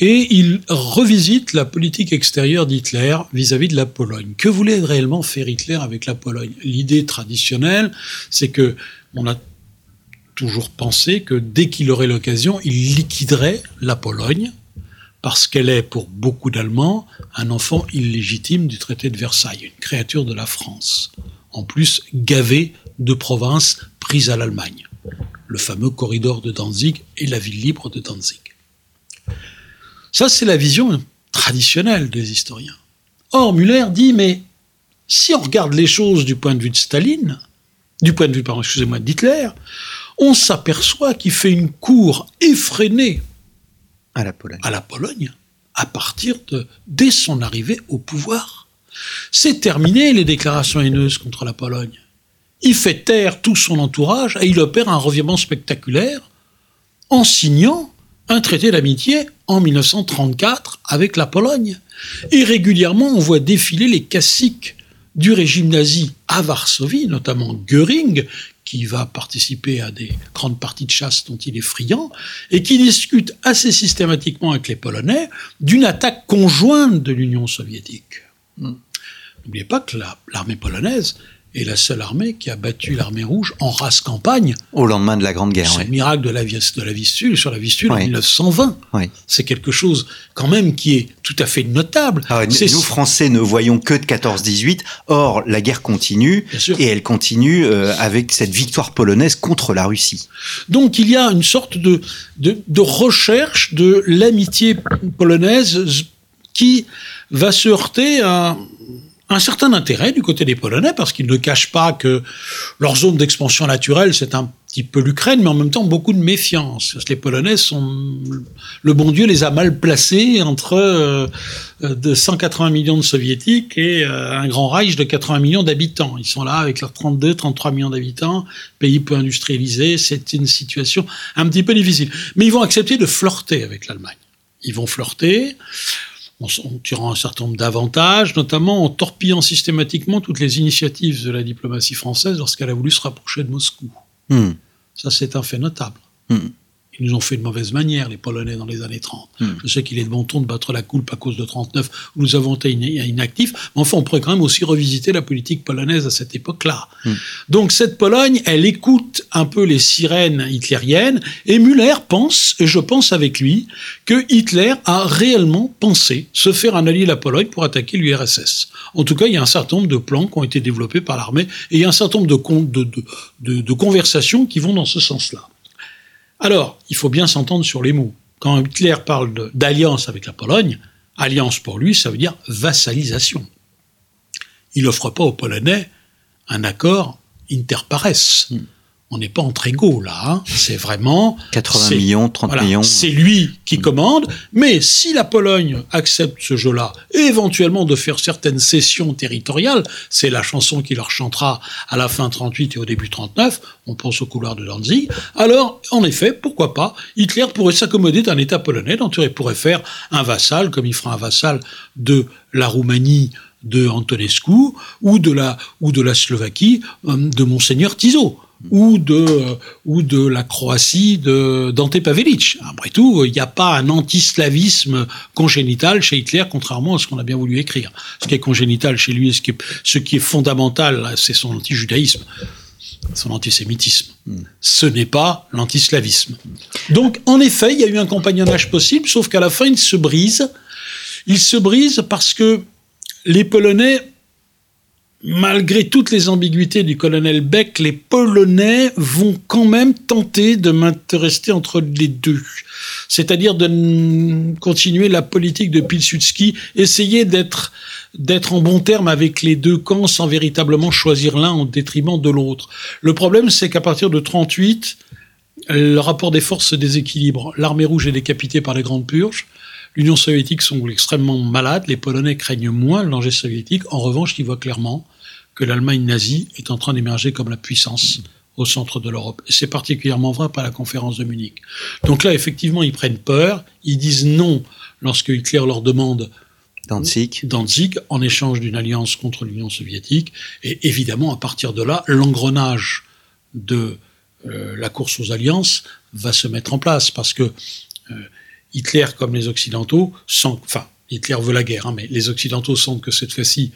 Et il revisite la politique extérieure d'Hitler vis-à-vis de la Pologne. Que voulait réellement faire Hitler avec la Pologne? L'idée traditionnelle, c'est que on a toujours pensé que dès qu'il aurait l'occasion, il liquiderait la Pologne, parce qu'elle est pour beaucoup d'Allemands un enfant illégitime du traité de Versailles, une créature de la France, en plus gavée de provinces prises à l'Allemagne, le fameux corridor de Danzig et la ville libre de Danzig. Ça, c'est la vision traditionnelle des historiens. Or, Müller dit, mais si on regarde les choses du point de vue de Staline, du point de vue, pardon, excusez-moi, d'Hitler, on s'aperçoit qu'il fait une cour effrénée à la Pologne, à, la Pologne, à partir de dès son arrivée au pouvoir. C'est terminé les déclarations haineuses contre la Pologne. Il fait taire tout son entourage et il opère un revirement spectaculaire en signant un traité d'amitié en 1934 avec la Pologne. Et régulièrement, on voit défiler les caciques du régime nazi à Varsovie, notamment Göring, qui va participer à des grandes parties de chasse dont il est friand, et qui discute assez systématiquement avec les Polonais d'une attaque conjointe de l'Union soviétique. N'oubliez pas que l'armée polonaise est la seule armée qui a battu l'armée rouge en race campagne. Au lendemain de la Grande Guerre. C'est le miracle de la, de la Vistule, sur la Vistule en 1920. Oui. C'est quelque chose quand même qui est tout à fait notable. Ah, nous, Français, ne voyons que de 14-18. Or, la guerre continue. Et elle continue euh, avec cette victoire polonaise contre la Russie. Donc il y a une sorte de, de, de recherche de l'amitié polonaise qui va se heurter à un certain intérêt du côté des Polonais, parce qu'ils ne cachent pas que leur zone d'expansion naturelle, c'est un petit peu l'Ukraine, mais en même temps beaucoup de méfiance. Les Polonais sont... Le bon Dieu les a mal placés entre euh, euh, de 180 millions de soviétiques et euh, un grand Reich de 80 millions d'habitants. Ils sont là avec leurs 32, 33 millions d'habitants, pays peu industrialisé, c'est une situation un petit peu difficile. Mais ils vont accepter de flirter avec l'Allemagne. Ils vont flirter en, en tirant un certain nombre d'avantages, notamment en torpillant systématiquement toutes les initiatives de la diplomatie française lorsqu'elle a voulu se rapprocher de Moscou. Hmm. Ça, c'est un fait notable. Hmm. Ils nous ont fait de mauvaise manière, les Polonais, dans les années 30. Hmm. Je sais qu'il est de bon ton de battre la coulpe à cause de 39, où nous avons été inactifs, mais enfin, on pourrait quand même aussi revisiter la politique polonaise à cette époque-là. Hmm. Donc, cette Pologne, elle écoute un peu les sirènes hitlériennes, et Müller pense, et je pense avec lui, que Hitler a réellement pensé se faire un allié de la Pologne pour attaquer l'URSS. En tout cas, il y a un certain nombre de plans qui ont été développés par l'armée, et il y a un certain nombre de, de, de, de, de conversations qui vont dans ce sens-là. Alors, il faut bien s'entendre sur les mots. Quand Hitler parle d'alliance avec la Pologne, alliance pour lui, ça veut dire vassalisation. Il n'offre pas aux Polonais un accord interpares. Hmm. On n'est pas entre égaux là. Hein. C'est vraiment 80 millions, 30 voilà, millions. C'est lui qui commande. Mais si la Pologne accepte ce jeu-là, et éventuellement de faire certaines cessions territoriales, c'est la chanson qu'il leur chantera à la fin 38 et au début 39. On pense au couloir de Danzig. Alors, en effet, pourquoi pas Hitler pourrait s'accommoder d'un État polonais dont il pourrait faire un vassal, comme il fera un vassal de la Roumanie de Antonescu ou de la ou de la Slovaquie euh, de monseigneur Tiso ou de euh, ou de la Croatie de Dante Pavelic. Après tout, il n'y a pas un antislavisme congénital chez Hitler, contrairement à ce qu'on a bien voulu écrire. Ce qui est congénital chez lui, ce qui est, ce qui est fondamental, c'est son anti-judaïsme son antisémitisme. Mm. Ce n'est pas l'antislavisme. Donc, en effet, il y a eu un compagnonnage possible, sauf qu'à la fin, il se brise. Il se brise parce que les Polonais, malgré toutes les ambiguïtés du colonel Beck, les Polonais vont quand même tenter de rester entre les deux. C'est-à-dire de continuer la politique de Pilsudski, essayer d'être d'être en bon terme avec les deux camps sans véritablement choisir l'un au détriment de l'autre. Le problème, c'est qu'à partir de 38, le rapport des forces se déséquilibre. L'armée rouge est décapitée par les grandes purges. L'Union soviétique semble extrêmement malade, les Polonais craignent moins le danger soviétique. En revanche, ils voient clairement que l'Allemagne nazie est en train d'émerger comme la puissance au centre de l'Europe. Et c'est particulièrement vrai par la conférence de Munich. Donc là, effectivement, ils prennent peur, ils disent non lorsque Hitler leur demande Danzig. Danzig en échange d'une alliance contre l'Union soviétique. Et évidemment, à partir de là, l'engrenage de euh, la course aux alliances va se mettre en place parce que euh, Hitler, comme les Occidentaux, sentent, enfin, Hitler veut la guerre, hein, mais les Occidentaux sentent que cette fois-ci,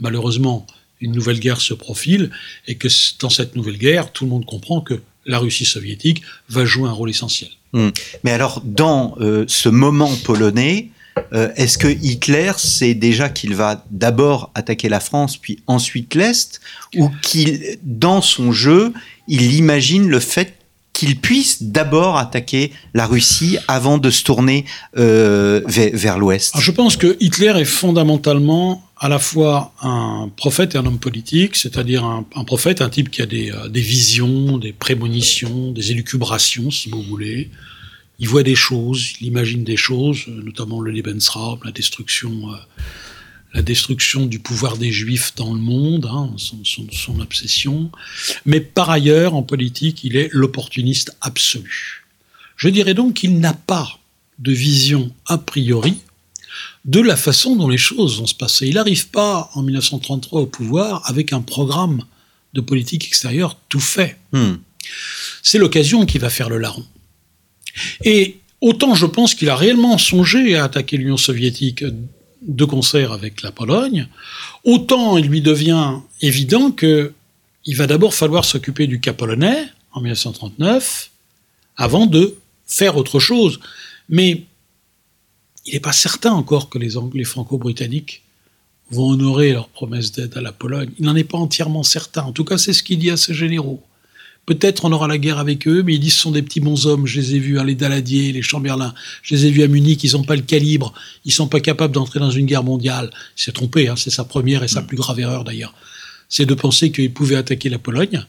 malheureusement, une nouvelle guerre se profile et que dans cette nouvelle guerre, tout le monde comprend que la Russie soviétique va jouer un rôle essentiel. Mmh. Mais alors, dans euh, ce moment polonais, euh, est-ce que Hitler sait déjà qu'il va d'abord attaquer la France, puis ensuite l'Est, ou qu'il, dans son jeu, il imagine le fait qu'il puisse d'abord attaquer la Russie avant de se tourner euh, vers, l'Ouest Je pense que Hitler est fondamentalement à la fois un prophète et un homme politique, c'est-à-dire un, prophète, un type qui a des, euh, des, visions, des prémonitions, des élucubrations, si vous voulez. Il voit des choses, il imagine des choses, notamment le Lebensraum, la destruction, euh, la destruction du pouvoir des Juifs dans le monde, hein, son, son, son, obsession. Mais par ailleurs, en politique, il est l'opportuniste absolu. Je dirais donc qu'il n'a pas de vision a priori de la façon dont les choses vont se passer. Il n'arrive pas en 1933 au pouvoir avec un programme de politique extérieure tout fait. Hmm. C'est l'occasion qui va faire le larron. Et autant je pense qu'il a réellement songé à attaquer l'Union soviétique de concert avec la Pologne, autant il lui devient évident que il va d'abord falloir s'occuper du cas polonais en 1939 avant de faire autre chose. Mais il n'est pas certain encore que les, Anglais franco-britanniques vont honorer leur promesse d'aide à la Pologne. Il n'en est pas entièrement certain. En tout cas, c'est ce qu'il dit à ses généraux. Peut-être on aura la guerre avec eux, mais ils disent ce sont des petits bons hommes. Je les ai vus, hein, les Daladier, les Chamberlain. Je les ai vus à Munich, ils n'ont pas le calibre. Ils sont pas capables d'entrer dans une guerre mondiale. Il s'est trompé, hein, c'est sa première et sa plus grave erreur d'ailleurs. C'est de penser qu'ils pouvaient attaquer la Pologne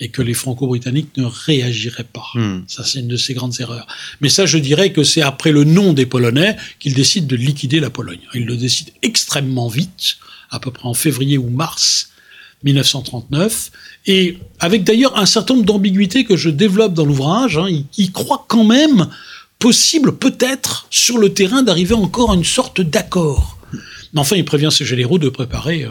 et que les Franco-Britanniques ne réagiraient pas. Hmm. Ça, c'est une de ces grandes erreurs. Mais ça, je dirais que c'est après le nom des Polonais qu'ils décident de liquider la Pologne. Ils le décident extrêmement vite, à peu près en février ou mars 1939, et avec d'ailleurs un certain nombre d'ambiguïtés que je développe dans l'ouvrage. Hein, ils croient quand même possible, peut-être, sur le terrain, d'arriver encore à une sorte d'accord. Mais enfin, il prévient ses généraux de préparer euh,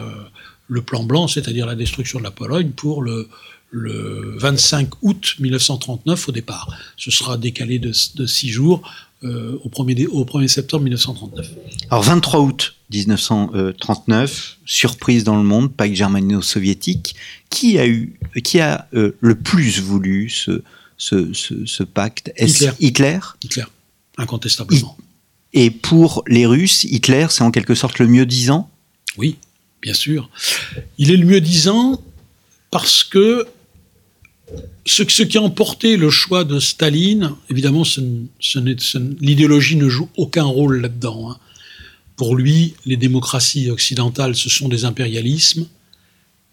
le plan blanc, c'est-à-dire la destruction de la Pologne, pour le, le 25 août 1939 au départ. Ce sera décalé de, six jours au, 1er, au 1er septembre 1939. Alors 23 août 1939, surprise dans le monde, pacte germano-soviétique. Qui a eu, qui a euh, le plus voulu ce, ce, ce, pacte? Hitler. Hitler? Hitler, incontestablement. Et pour les Russes, Hitler, c'est en quelque sorte le mieux disant? Oui, bien sûr. Il est le mieux disant parce que ce, qui a emporté le choix de Staline, évidemment, l'idéologie ne joue aucun rôle là-dedans. Hein. Pour lui, les démocraties occidentales, ce sont des impérialismes.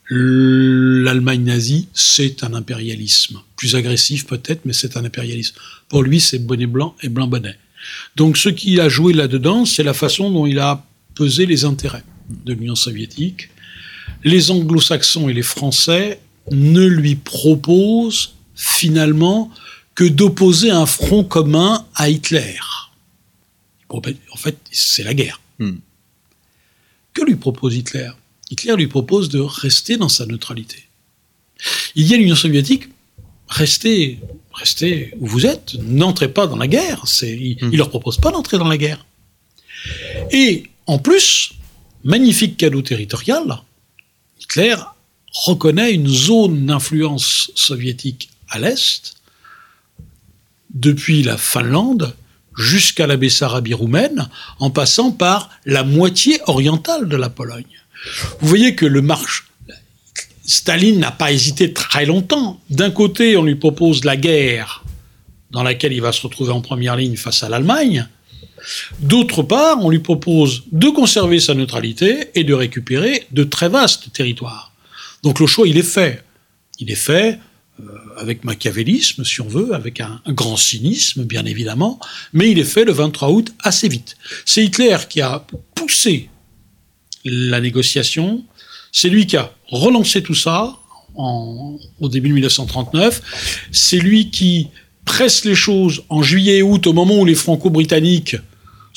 L'Allemagne nazie, c'est un impérialisme. Plus agressif peut-être, mais c'est un impérialisme. Pour lui, c'est bonnet blanc et blanc bonnet. Donc ce qui a joué là-dedans, c'est la façon dont il a pesé les intérêts de l'Union soviétique. Les anglo-saxons et les Français ne lui proposent finalement que d'opposer un front commun à Hitler. En fait, c'est la guerre. Hmm. Que lui propose Hitler? Hitler lui propose de rester dans sa neutralité. Il dit à l'Union soviétique, restez, restez où vous êtes, n'entrez pas dans la guerre. il, ne hmm. leur propose pas d'entrer dans la guerre. Et en plus, magnifique cadeau territorial, Hitler reconnaît une zone d'influence soviétique à l'est, depuis la Finlande jusqu'à la Bessarabie roumaine, en passant par la moitié orientale de la Pologne. Vous voyez que le marche, Staline n'a pas hésité très longtemps. D'un côté, on lui propose la guerre dans laquelle il va se retrouver en première ligne face à l'Allemagne. D'autre part, on lui propose de conserver sa neutralité et de récupérer de très vastes territoires. Donc le choix, il est fait. Il est fait euh, avec machiavélisme, si on veut, avec un, grand cynisme, bien évidemment, mais il est fait le 23 août assez vite. C'est Hitler qui a poussé la négociation, c'est lui qui a relancé tout ça au début de 1939, c'est lui qui presse les choses en juillet et août, au moment où les franco-britanniques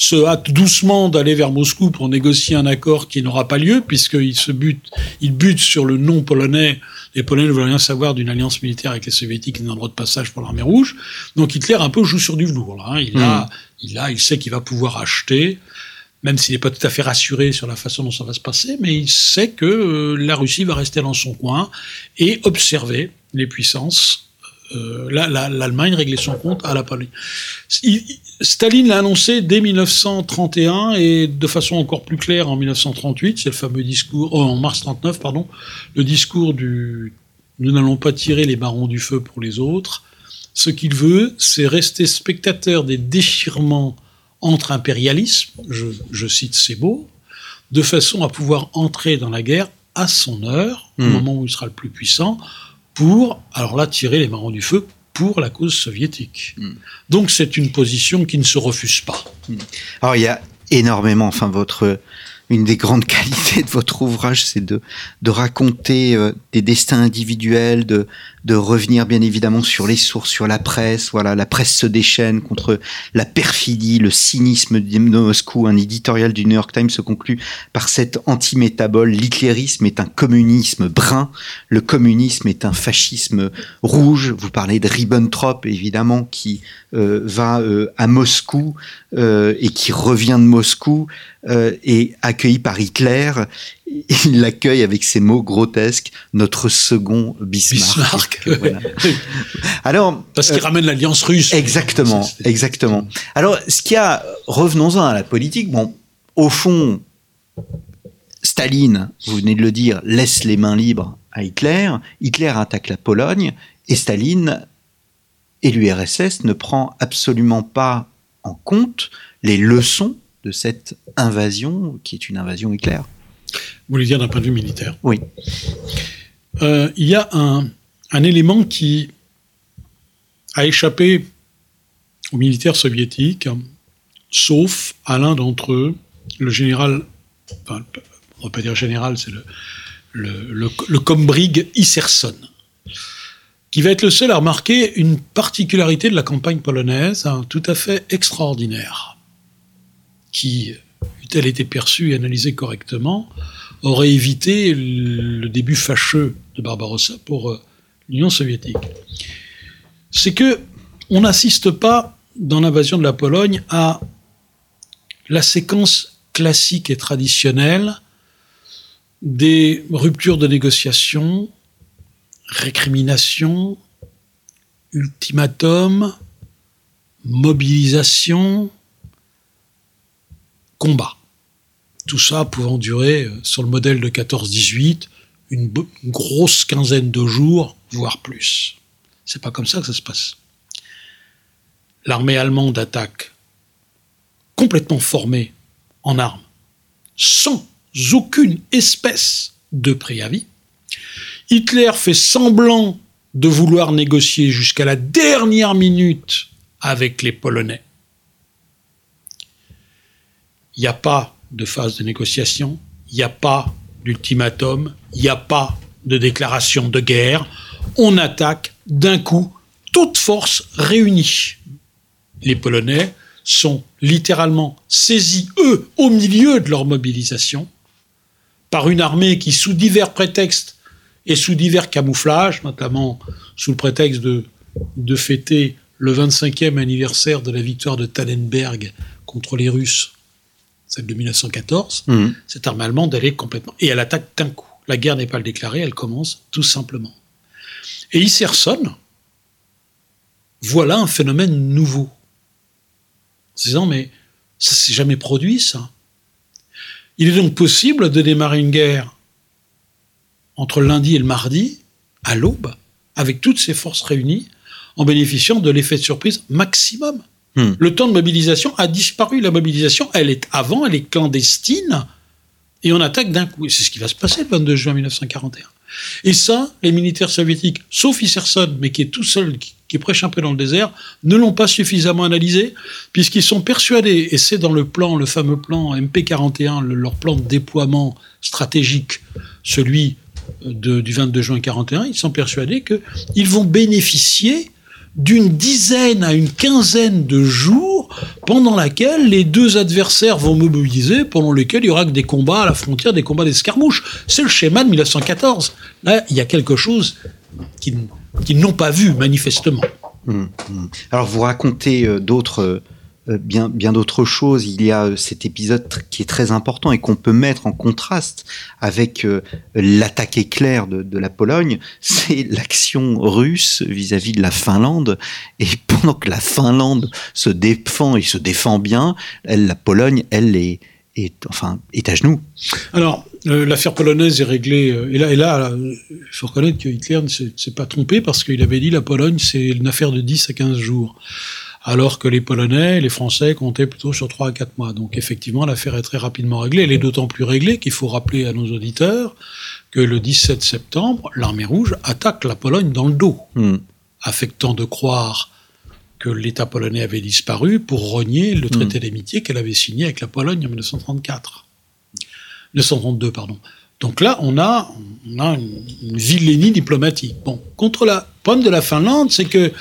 se hâtent doucement d'aller vers Moscou pour négocier un accord qui n'aura pas lieu, puisqu'ils se butent, ils butent sur le non polonais. Les Polonais ne veulent rien savoir d'une alliance militaire avec les Soviétiques qui un droit de passage pour l'armée rouge. Donc Hitler un peu joue sur du velours. Là, hein. Il, a, mmh. il, a, il sait qu'il va pouvoir acheter, même s'il n'est pas tout à fait rassuré sur la façon dont ça va se passer, mais il sait que euh, la Russie va rester dans son coin et observer les puissances euh, l'Allemagne réglait son compte à la Pologne. Staline l'a annoncé dès 1931 et de façon encore plus claire en 1938, c'est le fameux discours, oh, en mars 39, pardon, le discours du nous n'allons pas tirer les barons du feu pour les autres. Ce qu'il veut, c'est rester spectateur des déchirements entre impérialismes, je, je cite ces mots, de façon à pouvoir entrer dans la guerre à son heure, au hmm. moment où il sera le plus puissant, pour, alors là, tirer les marrons du feu pour la cause soviétique. Hmm. Donc c'est une position qui ne se refuse pas. Hmm. Alors il y a énormément, enfin votre une des grandes <laughs> qualités de votre ouvrage, c'est de, de raconter euh, des destins individuels, de, de revenir bien évidemment sur les sources, sur la presse. Voilà, la presse se déchaîne contre la perfidie, le cynisme de Moscou. Un éditorial du New York Times se conclut par cet anti-métabole. L'hitlérisme est un communisme brun, le communisme est un fascisme rouge. Vous parlez de Ribbentrop, évidemment, qui euh, va euh, à Moscou et qui revient de Moscou et accueilli par Hitler il l'accueille avec ces mots grotesques, notre second Bismarck. <laughs> Alors, parce qu'il euh, ramène l'alliance russe. Exactement, exactement. Alors, ce qu'il y a, revenons-en à la politique. Bon, au fond, Staline, vous venez de le dire, laisse les mains libres à Hitler. Hitler attaque la Pologne et Staline et l'URSS ne prend absolument pas en compte les leçons de cette invasion qui est une invasion éclair. Vous voulez dire d'un point de vue militaire Oui. Euh, il y a un, élément qui a échappé aux militaires soviétiques, sauf à l'un d'entre eux, le général, enfin, on ne va pas dire général, c'est le, le, le, combrig Iserson, qui va être le seul à remarquer une particularité de la campagne polonaise hein, tout à fait extraordinaire, qui, eût-elle été perçue et analysée correctement, aurait évité le début fâcheux de Barbarossa pour euh, l'Union soviétique, c'est que on n'assiste pas dans l'invasion de la Pologne à la séquence classique et traditionnelle des ruptures de négociation, récrimination, ultimatum, mobilisation, combat. Tout ça pouvant durer, euh, sur le modèle de 14-18, une, une grosse quinzaine de jours, voire plus. C'est pas comme ça que ça se passe. L'armée allemande attaque complètement formée en armes, sans aucune espèce de préavis. Hitler fait semblant de vouloir négocier jusqu'à la dernière minute avec les Polonais. Il n'y a pas de phase de négociation, il n'y a pas d'ultimatum, il n'y a pas de déclaration de guerre. On attaque d'un coup toute force réunie. Les Polonais sont littéralement saisis, eux, au milieu de leur mobilisation, par une armée qui, sous divers prétextes et sous divers camouflages, notamment sous le prétexte de, de fêter le 25e anniversaire de la victoire de Tannenberg contre les Russes, celle de 1914, Mmh. cette armée allemande, elle est complètement... Et elle attaque d'un coup. La guerre n'est pas le déclarée, elle commence tout simplement. Et Iserson, voilà un phénomène nouveau. En se disant, mais ça s'est jamais produit, ça. Il est donc possible de démarrer une guerre entre le lundi et le mardi, à l'aube, avec toutes ces forces réunies, en bénéficiant de l'effet de surprise maximum. Hmm. Le temps de mobilisation a disparu. La mobilisation, elle est avant, elle est clandestine, et on attaque d'un coup. C'est ce qui va se passer le 22 juin 1941. Et ça, les militaires soviétiques, sauf Iserson, mais qui est tout seul, qui, prêche un peu dans le désert, ne l'ont pas suffisamment analysé, puisqu'ils sont persuadés, et c'est dans le plan, le fameux plan MP41, le- leur plan de déploiement stratégique, celui de- du 22 juin 41, ils sont persuadés qu'ils vont bénéficier d'une dizaine à une quinzaine de jours pendant laquelle les deux adversaires vont mobiliser, pendant lesquels il y aura que des combats à la frontière, des combats d'escarmouches. C'est le schéma de 1914. Là, il y a quelque chose qu'ils n'ont pas vu, manifestement. Hum, hum. Alors vous racontez euh, d'autres, euh, bien, bien d'autres choses. Il y a euh, cet épisode qui est très important et qu'on peut mettre en contraste avec euh, l'attaque éclair de, la Pologne. <laughs> C'est l'action russe vis-à-vis de la Finlande. Et <laughs> pendant que la Finlande se défend et se défend bien, la Pologne, elle est, à genoux. Alors, euh, l'affaire polonaise est réglée. euh, et là, euh, il faut reconnaître que Hitler ne s'est pas trompé parce qu'il avait dit la Pologne, c'est une affaire de 10 à 15 jours. Alors que les Polonais, les Français comptaient plutôt sur 3 à 4 mois. Donc, effectivement, l'affaire est très rapidement réglée. Elle est d'autant plus réglée qu'il faut rappeler à nos auditeurs que le 17 septembre, l'armée rouge attaque la Pologne dans le dos, Hum, affectant de croire que l'État polonais avait disparu pour renier le traité d'amitié qu'elle avait signé avec la Pologne en 1934. 1932, pardon. Donc là, on a, on a une, une vilainie diplomatique. Bon, contre la problème de la Finlande, c'est que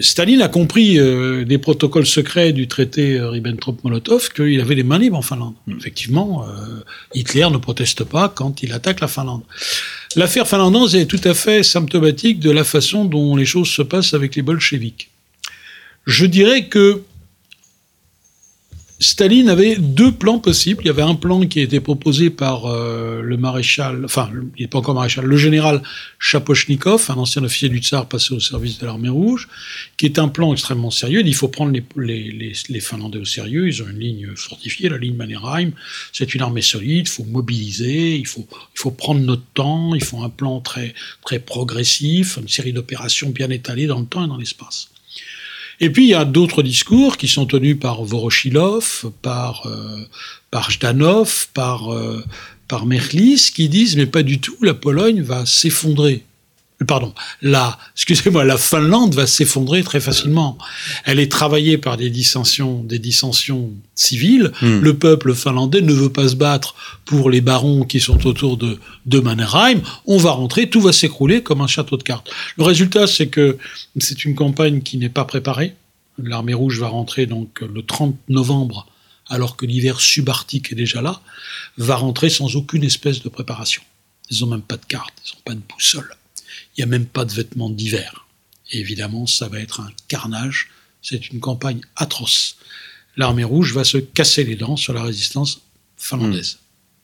Staline a compris euh, des protocoles secrets du traité euh, Ribbentrop-Molotov qu'il avait les mains libres en Finlande. Effectivement, euh, Hitler ne proteste pas quand il attaque la Finlande. L'affaire finlandaise est tout à fait symptomatique de la façon dont les choses se passent avec les bolcheviks. Je dirais que Staline avait deux plans possibles. Il y avait un plan qui a été proposé par euh, le maréchal, enfin, il n'est pas encore maréchal, le général Chapochnikov, un ancien officier du tsar passé au service de l'armée rouge, qui est un plan extrêmement sérieux. Il faut prendre les Finlandais au sérieux. Ils ont une ligne fortifiée, la ligne Mannerheim. C'est une armée solide. Il faut mobiliser. Il faut, il faut prendre notre temps. Il faut un plan très, très progressif, une série d'opérations bien étalées dans le temps et dans l'espace. Et puis il y a d'autres discours qui sont tenus par Voroshilov, par euh, par Jdanov, par euh, par Merlis, qui disent mais pas du tout, la Pologne va s'effondrer. Pardon, la, excusez-moi, la Finlande va s'effondrer très facilement. Elle est travaillée par des dissensions, des dissensions civiles. Hmm. Le peuple finlandais ne veut pas se battre pour les barons qui sont autour de, de Mannerheim. On va rentrer, tout va s'écrouler comme un château de cartes. Le résultat, c'est que c'est une campagne qui n'est pas préparée. L'armée rouge va rentrer donc le 30 novembre, alors que l'hiver subarctique est déjà là, va rentrer sans aucune espèce de préparation. Ils n'ont même pas de carte, ils n'ont pas de boussole. Il n'y a même pas de vêtements d'hiver. Évidemment, ça va être un carnage. C'est une campagne atroce. L'armée rouge va se casser les dents sur la résistance finlandaise.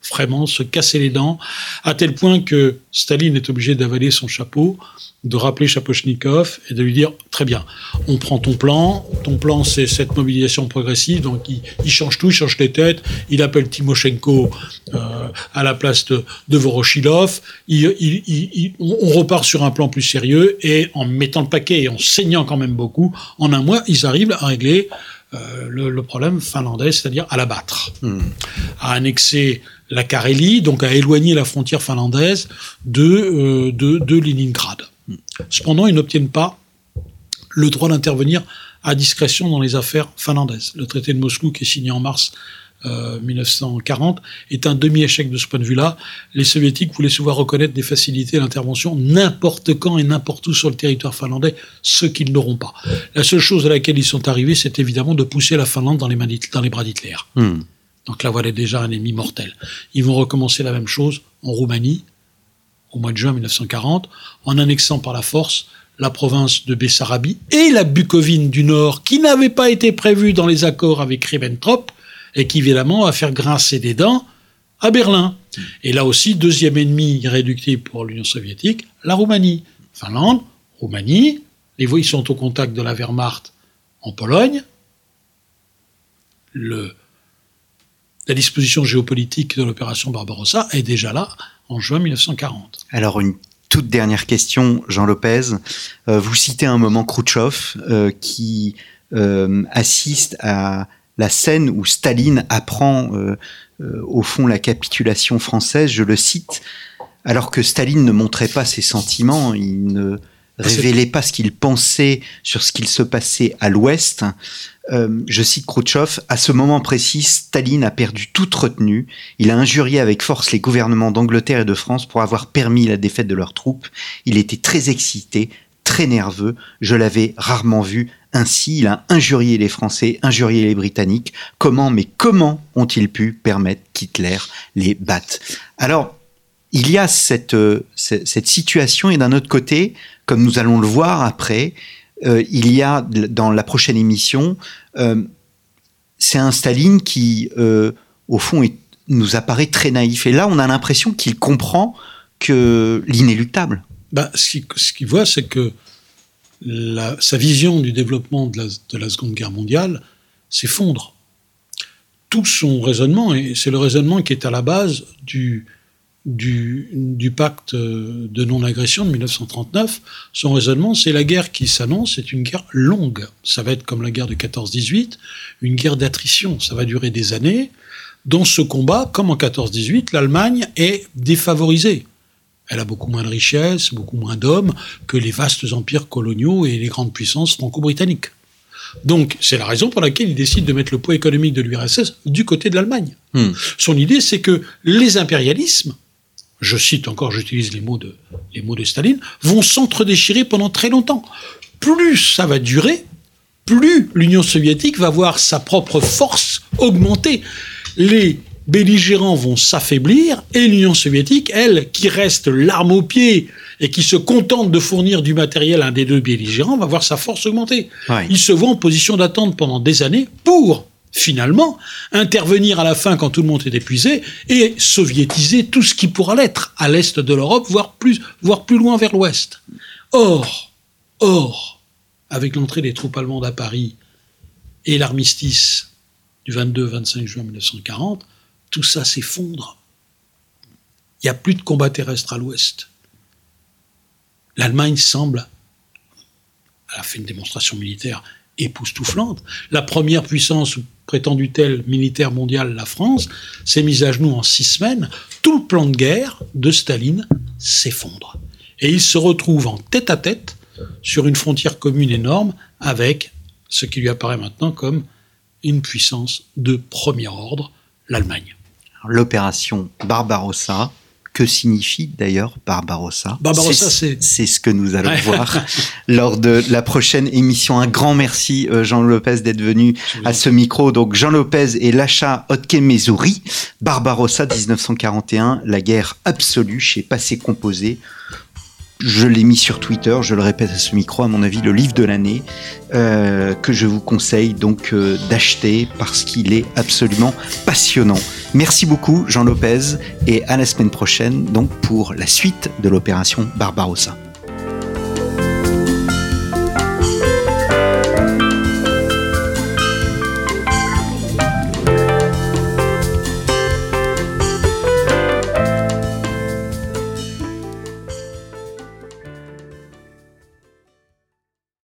Vraiment se casser les dents, à tel point que Staline est obligé d'avaler son chapeau, de rappeler Chapochnikov et de lui dire très bien, on prend ton plan, ton plan c'est cette mobilisation progressive, donc il, change tout, il change les têtes, il appelle Timoshenko euh, à la place de, de Voroshilov, on repart sur un plan plus sérieux et en mettant le paquet et en saignant quand même beaucoup, en un mois ils arrivent à régler euh, le, problème finlandais, c'est-à-dire à l'abattre, hmm. à annexer la Carélie, donc à éloigner la frontière finlandaise de, euh, de, de Leningrad. Cependant, ils n'obtiennent pas le droit d'intervenir à discrétion dans les affaires finlandaises. Le traité de Moscou, qui est signé en mars 1940 euh, est un demi-échec de ce point de vue-là. Les soviétiques voulaient souvent reconnaître des facilités d'intervention n'importe quand et n'importe où sur le territoire finlandais, ce qu'ils n'auront pas. La seule chose à laquelle ils sont arrivés, c'est évidemment de pousser la Finlande dans les, dans les bras d'Hitler. Hmm. Donc là, voilà déjà un ennemi mortel. Ils vont recommencer la même chose en Roumanie, au mois de juin 1940, en annexant par la force la province de Bessarabie et la Bucovine du Nord, qui n'avait pas été prévue dans les accords avec Ribbentrop, et qui évidemment va faire grincer des dents à Berlin. Et là aussi, deuxième ennemi irréductible pour l'Union soviétique, la Roumanie. Finlande, Roumanie, les voix sont au contact de la Wehrmacht en Pologne. Le, la disposition géopolitique de l'opération Barbarossa est déjà là en juin 1940. Alors une toute dernière question, Jean Lopez. Euh, vous citez un moment Khrouchtchev euh, qui euh, assiste à la scène où Staline apprend au fond la capitulation française, je le cite, alors que Staline ne montrait pas ses sentiments, il ne révélait pas ce qu'il pensait sur ce qu'il se passait à l'Ouest. Euh, je cite Khrouchtchev, à ce moment précis, Staline a perdu toute retenue. Il a injurié avec force les gouvernements d'Angleterre et de France pour avoir permis la défaite de leurs troupes. Il était très excité, très nerveux. Je l'avais rarement vu ainsi. Il a injurié les Français, injurié les Britanniques. Comment, mais comment ont-ils pu permettre qu'Hitler les batte? Alors, il y a euh, cette situation et d'un autre côté, comme nous allons le voir après, euh, il y a dans la prochaine émission, euh, c'est un Staline qui, au fond, nous apparaît très naïf. Et là, on a l'impression qu'il comprend que l'inéluctable. Bah, ce qu'il voit, c'est que sa vision du développement de la, Seconde Guerre mondiale s'effondre. Tout son raisonnement, et c'est le raisonnement qui est à la base du, du, pacte de non-agression de 1939, son raisonnement, c'est la guerre qui s'annonce, c'est une guerre longue. Ça va être comme la guerre de 14-18, une guerre d'attrition. Ça va durer des années. Dans ce combat, comme en 14-18, l'Allemagne est défavorisée. Elle a beaucoup moins de richesses, beaucoup moins d'hommes que les vastes empires coloniaux et les grandes puissances franco-britanniques. Donc, c'est la raison pour laquelle il décide de mettre le poids économique de l'URSS du côté de l'Allemagne. Hmm. Son idée, c'est que les impérialismes, je cite encore, j'utilise les mots de, les mots de Staline, vont s'entre-déchirer pendant très longtemps. Plus ça va durer, plus l'Union soviétique va voir sa propre force augmenter. Les belligérants vont s'affaiblir et l'Union soviétique, elle, qui reste l'arme au pied et qui se contente de fournir du matériel à un des deux belligérants, va voir sa force augmenter. Il se voit en position d'attente pendant des années pour finalement intervenir à la fin quand tout le monde est épuisé et soviétiser tout ce qui pourra l'être à l'est de l'Europe, voire plus, voire plus loin vers l'ouest. Or, or, avec l'entrée des troupes allemandes à Paris et l'armistice du 22-25 juin 1940, tout ça s'effondre. Il n'y a plus de combat terrestre à l'ouest. L'Allemagne semble, elle a fait une démonstration militaire époustouflante. La première puissance, prétendue telle militaire mondiale, la France, s'est mise à genoux en six semaines. Tout le plan de guerre de Staline s'effondre. Et il se retrouve en tête à tête sur une frontière commune énorme avec ce qui lui apparaît maintenant comme une puissance de premier ordre, l'Allemagne l'opération Barbarossa. Que signifie d'ailleurs Barbarossa Barbarossa, c'est c'est ce que nous allons voir <laughs> lors de la prochaine émission. Un grand merci euh, Jean Lopez d'être venu à ce micro. Donc Jean Lopez et Lacha Otke-Mezouri, Barbarossa 1941, la guerre absolue chez Passé Composé. Je l'ai mis sur Twitter, je le répète à ce micro, à mon avis, le livre de l'année, euh, que je vous conseille donc euh, d'acheter parce qu'il est absolument passionnant. Merci beaucoup Jean Lopez et à la semaine prochaine donc pour la suite de l'opération Barbarossa.